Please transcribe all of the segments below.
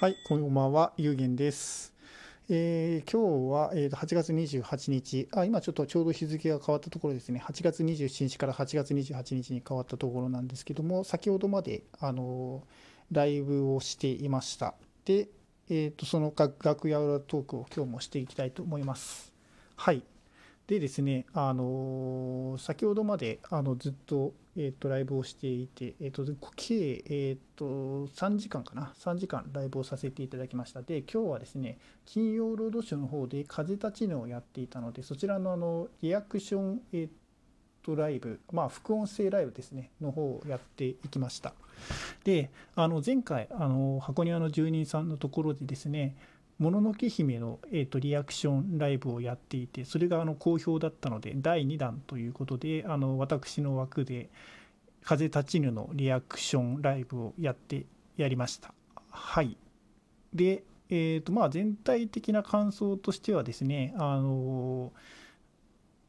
はい、こんばんは、ゆうげんです。えー今日は、えーと8月28日あ、今ちょっとちょうど日付が変わったところですね、8月27日から8月28日に変わったところなんですけども、先ほどまで、あのライブをしていました。で、えーとその楽楽屋裏トークを今日もしていきたいと思います。はい。でですね、あの先ほどまであのずっと,、えー、とライブをしていて、えー、と計、えー、と3時間かな、3時間ライブをさせていただきました。で、今日はですね、金曜ロードショーの方で風立ちぬをやっていたので、そちらのあのリアクション、えー、とライブ、まあ、副音声ライブですね、の方をやっていきました。で、あの前回、あの箱庭の住人さんのところでですね、もののけ姫の、えー、とリアクションライブをやっていて、それがあの好評だったので、第2弾ということで、あの私の枠で、風立ちぬのリアクションライブをやってやりました。はい。で、えーとまあ、全体的な感想としてはですね、あの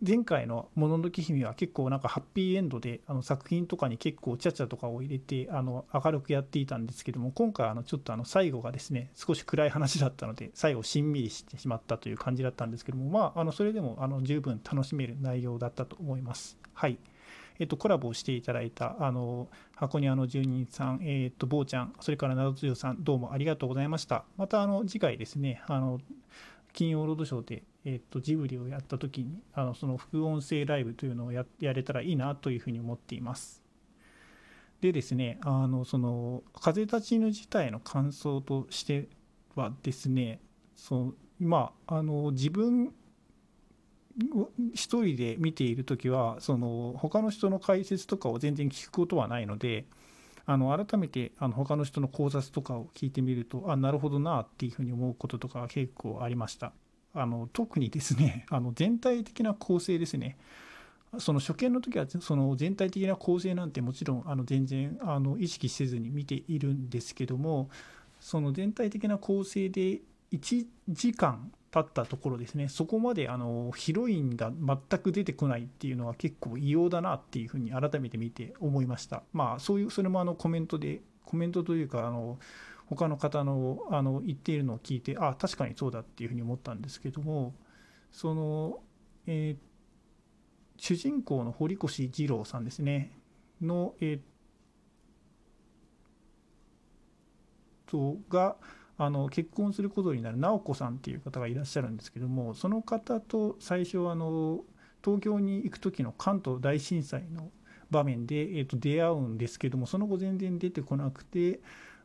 前回の「もののけ姫」は結構なんかハッピーエンドであの作品とかに結構ちゃちゃとかを入れてあの明るくやっていたんですけども今回あのちょっとあの最後がですね少し暗い話だったので最後しんみりしてしまったという感じだったんですけどもまああのそれでもあの十分楽しめる内容だったと思います。はいえっと、コラボをしていただいたあの箱庭の住人さん、えっと、坊ちゃん、それから謎強さん、どうもありがとうございました。またあの次回ですね、あの金曜ロードショーで、えっと、ジブリをやった時にあのその副音声ライブというのをややれたらいいなというふうに思っています。でですね、あのその風立ちぬ自体の感想としてはですね、そうまあの自分一人で見ている時はその他の人の解説とかを全然聞くことはないのであの改めてあの他の人の考察とかを聞いてみるとあなるほどなっていうふうに思うこととか結構ありましたあの特にですね あの全体的な構成ですね。その初見の時はその全体的な構成なんてもちろんあの全然あの意識せずに見ているんですけどもその全体的な構成で1時間経ったところですね。そこまであのヒロインが全く出てこないっていうのは結構異様だなっていうふうに改めて見て思いました。まあそういうそれもあのコメントでコメントというかあの他の方のあの言っているのを聞いてあ確かにそうだっていうふうに思ったんですけどもその、えー主人公の堀越二郎さんですね。のえーとがあの結婚することになる直子さんっていう方がいらっしゃるんですけどもその方と最初あの東京に行く時の関東大震災の場面で、えー、と出会うんですけどもその後全然出てこなくて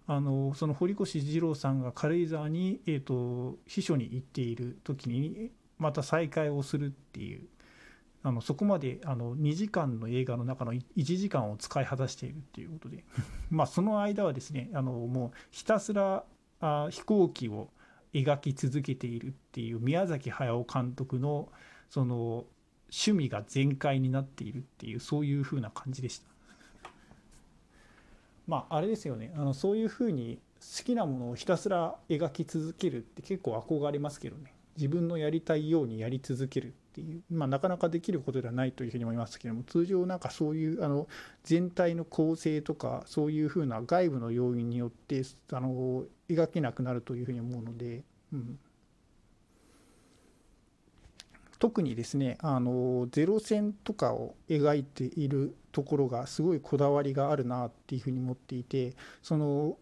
あのその堀越二郎さんが軽井沢に、えー、と秘書に行っている時にまた再会をするっていうあのそこまであの2時間の映画の中の1時間を使い果たしているっていうことで まあその間はですねあのもうひたすらあ飛行機を描き続けているっていう宮崎駿監督のその趣味が全開になっているっていうそういう風な感じでした。まああれですよね。あのそういう風に好きなものをひたすら描き続けるって結構憧れますけどね。自分のやりたいようにやり続けるっていう、まあ、なかなかできることではないというふうに思いますけども。通常なんかそういうあの全体の構成とかそういうふうな外部の要因によってあの描けなくなるというふうに思うので、うん、特にですねあのゼロ戦とかを描いているところがすごいこだわりがあるなっていうふうに思っていてその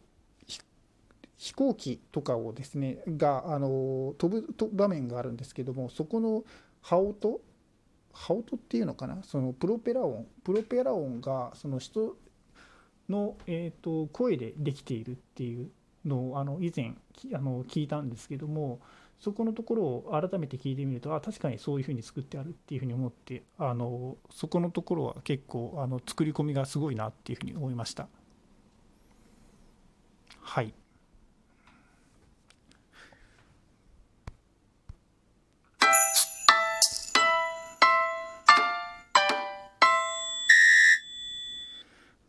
飛行機とかをですねがあの飛ぶ場面があるんですけどもそこの羽音羽音っていうのかなそのプロペラ音プロペラ音がその人の、えーと、声でできているっていうのをあの以前あの聞いたんですけどもそこのところを改めて聞いてみるとあ確かにそういうふうに作ってあるっていうふうに思ってあのそこのところは結構あの作り込みがすごいなっていうふうに思いました。はい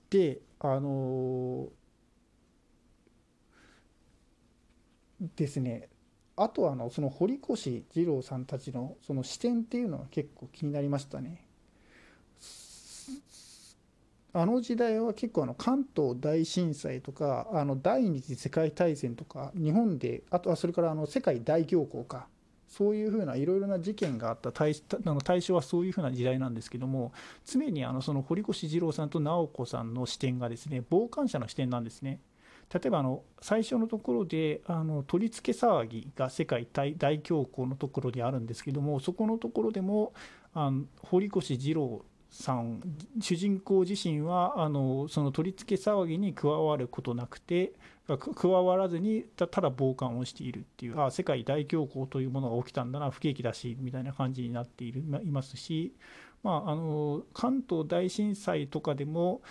であのですねあとはあのその堀越二郎さんたちのその視点っていうのが結構気になりましたね。あの時代は結構あの関東大震災とかあの第二次世界大戦とか日本であとはそれからあの世界大恐慌かそういうふうないろいろな事件があった対あの対象はそういうふうな時代なんですけども常にあのその堀越二郎さんと直子さんの視点がですね傍観者の視点なんですね。例えばあの最初のところであの取り付け騒ぎが世界大大恐慌のところにあるんですけどもそこのところでもあの堀越二郎さん主人公自身はあのその取り付け騒ぎに加わることなくて加わらずにただ傍観をしているっていうあ世界大恐慌というものが起きたんだな不景気だしみたいな感じになっているいますし、まあ、あの関東大震災とかでも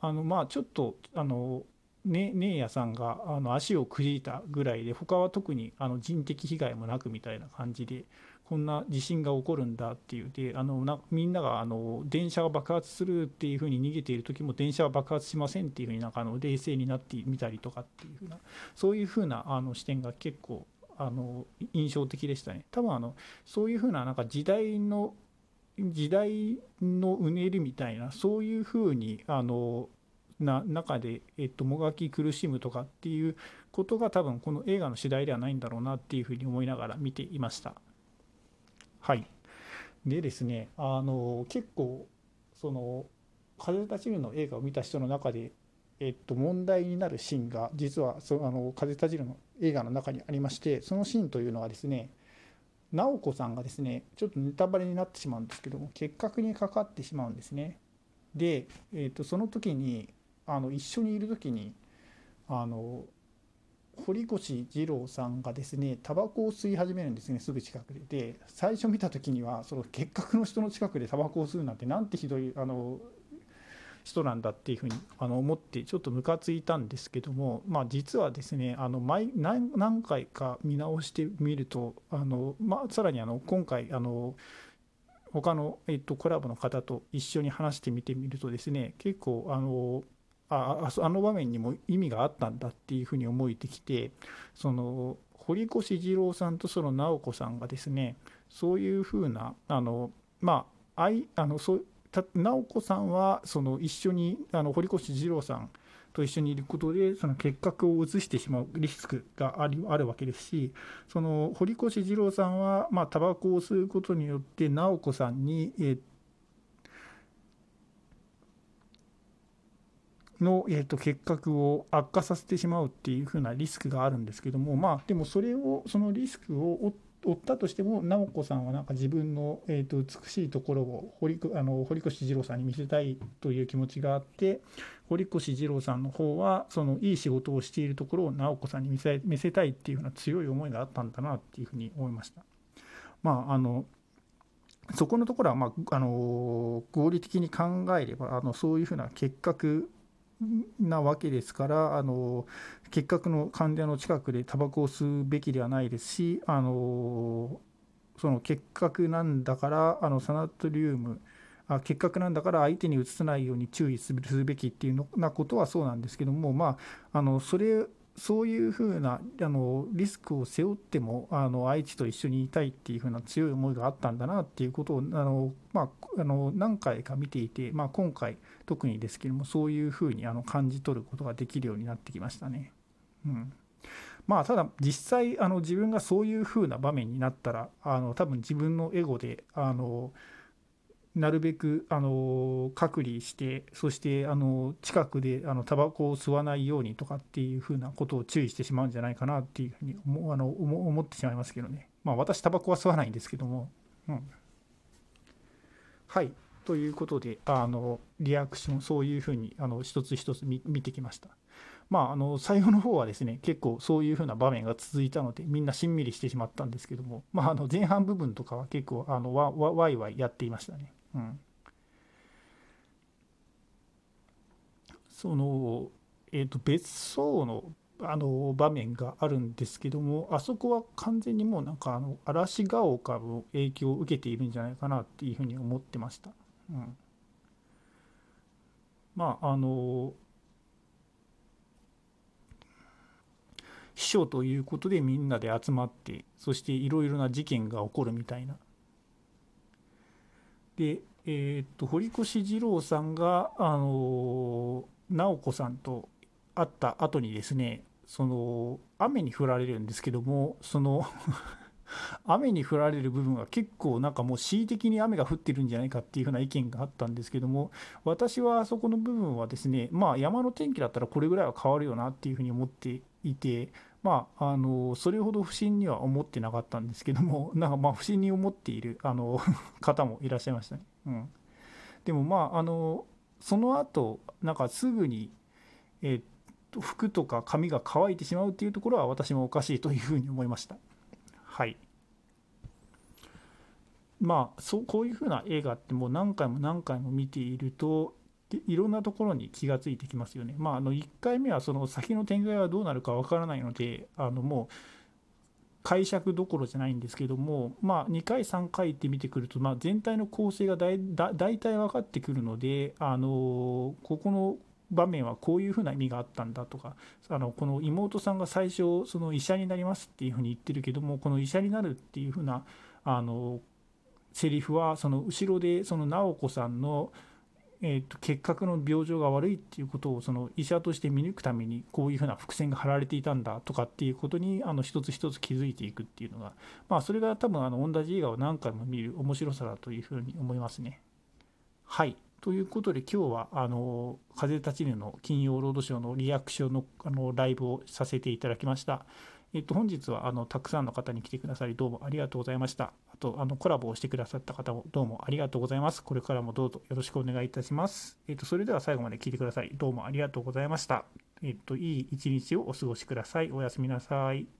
あのまあちょっとあのねねえやさんがあの足をくじいたぐらいで他は特にあの人的被害もなくみたいな感じでこんな地震が起こるんだっていうであのなみんながあの電車が爆発するっていうふうに逃げている時も電車は爆発しませんっていうふうになんかあの冷静になってみたりとかっていうふうなそういうふうなあの視点が結構あの印象的でしたね。多分あのそういうふうななんか時代の時代のうねりみたいなそういうふうにあのな中で、えっと、もがき苦しむとかっていうことが多分この映画の主題ではないんだろうなっていうふうに思いながら見ていました。はい、でですねあの結構その「風立ちぬ」の映画を見た人の中で、えっと、問題になるシーンが実はそあの風立ちぬの映画の中にありましてそのシーンというのはですね直子さんがですねちょっとネタバレになってしまうんですけども結核にかかってしまうんですね。で、えー、とその時にあの一緒にいる時にあの堀越二郎さんがですねタバコを吸い始めるんですねすぐ近くで。で最初見た時にはその結核の人の近くでタバコを吸うなんてなんてひどいあの人なんだっていうふうにあの思ってちょっとムカついたんですけども、まあ、実はですねあの毎何回か見直してみるとあの、まあ、さらにあの今回あの他の、えっと、コラボの方と一緒に話してみてみるとですね結構あのああの場面にも意味があったんだっていうふうに思えてきてその堀越二郎さんとその直子さんがですねそういうふうなあのまああいあのそ直子さんはその一緒にあの堀越二郎さんと一緒にいることでその結核を移してしまうリスクがありあるわけですしその堀越二郎さんはまあタバコを吸うことによって直子さんに、えー、の、えーと、結核を悪化させてしまうっていうふうなリスクがあるんですけどもまあでもそれをそのリスクを負ったとしても直子さんはなんか自分の、えーと、美しいところを堀あの堀越二郎さんに見せたいという気持ちがあって堀越二郎さんの方はそのいい仕事をしているところを直子さんに見せ見せたいっていうふうな強い思いがあったんだなっていうふうに思いました。まああのそこのところは、まあ、あの合理的に考えればあのそういうふうな結核なわけですからあの結核の患者の近くでタバコを吸うべきではないですしあのその結核なんだからあのサナトリウムあ結核なんだから相手にうつさないように注意するべきっていうようなことはそうなんですけどもまああのそれそういうふうなあのリスクを背負ってもあの愛知と一緒にいたいっていうふうな強い思いがあったんだなっていうことをあの、まあ、あの何回か見ていて、まあ、今回特にですけどもそういうふうにあの感じ取ることができるようになってきましたね。うんまあ、ただ実際あの自分がそういうふうな場面になったらあの多分自分のエゴであのなるべくあの隔離してそしてあの近くであのタバコを吸わないようにとかっていうふうなことを注意してしまうんじゃないかなっていうふうに思あの思ってしまいますけどね。まあ私タバコは吸わないんですけども、うん、はい。ということであのリアクションそういうふうにあの一つ一つ見てきました。まあ、あの最後の方はですね結構そういうふうな場面が続いたのでみんなしんみりしてしまったんですけども、まあ、あの前半部分とかは結構あのわわわいわいやっていましたね。うん、その、えーと、別荘のあの場面があるんですけどもあそこは完全にもうなんかあの嵐が丘の影響を受けているんじゃないかなっていうふうに思ってました。うん、まああの秘書ということでみんなで集まってそしていろいろな事件が起こるみたいな。で、えー、っと堀越二郎さんが、あの直子さんと会った後にですねその雨に降られるんですけどもその 雨に降られる部分は結構なんかもう恣意的に雨が降ってるんじゃないかっていうふうな意見があったんですけども私はそこの部分はですねまあ山の天気だったらこれぐらいは変わるよなっていうふうに思っていてまあ、あのそれほど不審には思ってなかったんですけども、なんかまあ不審に思っているあの 方もいらっしゃいましたね。うん、でもまああの、その後なんかすぐに、えー、っと服とか髪が乾いてしまうっていうところは私もおかしいというふうに思いました。はい。まあそうこういうふうな映画ってもう何回も何回も見ているといろんなところに気がついてきますよね。まあ、あの1回目はその先の展開はどうなるかわからないのであのもう解釈どころじゃないんですけども、まあ、2回3回って見てくると、まあ、全体の構成が大体分かってくるのであのここの場面はこういうふうな意味があったんだとかあのこの妹さんが最初その医者になりますっていうふうに言ってるけどもこの医者になるっていうふうなあのセリフはその後ろでその直子さんのえーと、結核の病状が悪いっていうことをその医者として見抜くためにこういうふうな伏線が張られていたんだとかっていうことにあの一つ一つ気づいていくっていうのが、まあ、それが多分あの同じ映画を何回も見る面白さだというふうに思いますね。はいということで今日はあの風立ちぬの金曜ロードショーのリアクションのあのライブをさせていただきました。えっと、本日はあのたくさんの方に来てくださりどうもありがとうございました。あとあのコラボをしてくださった方もどうもありがとうございます。これからもどうぞよろしくお願いいたします。えっと、それでは最後まで聞いてください。どうもありがとうございました。えっと、いい一日をお過ごしください。おやすみなさい。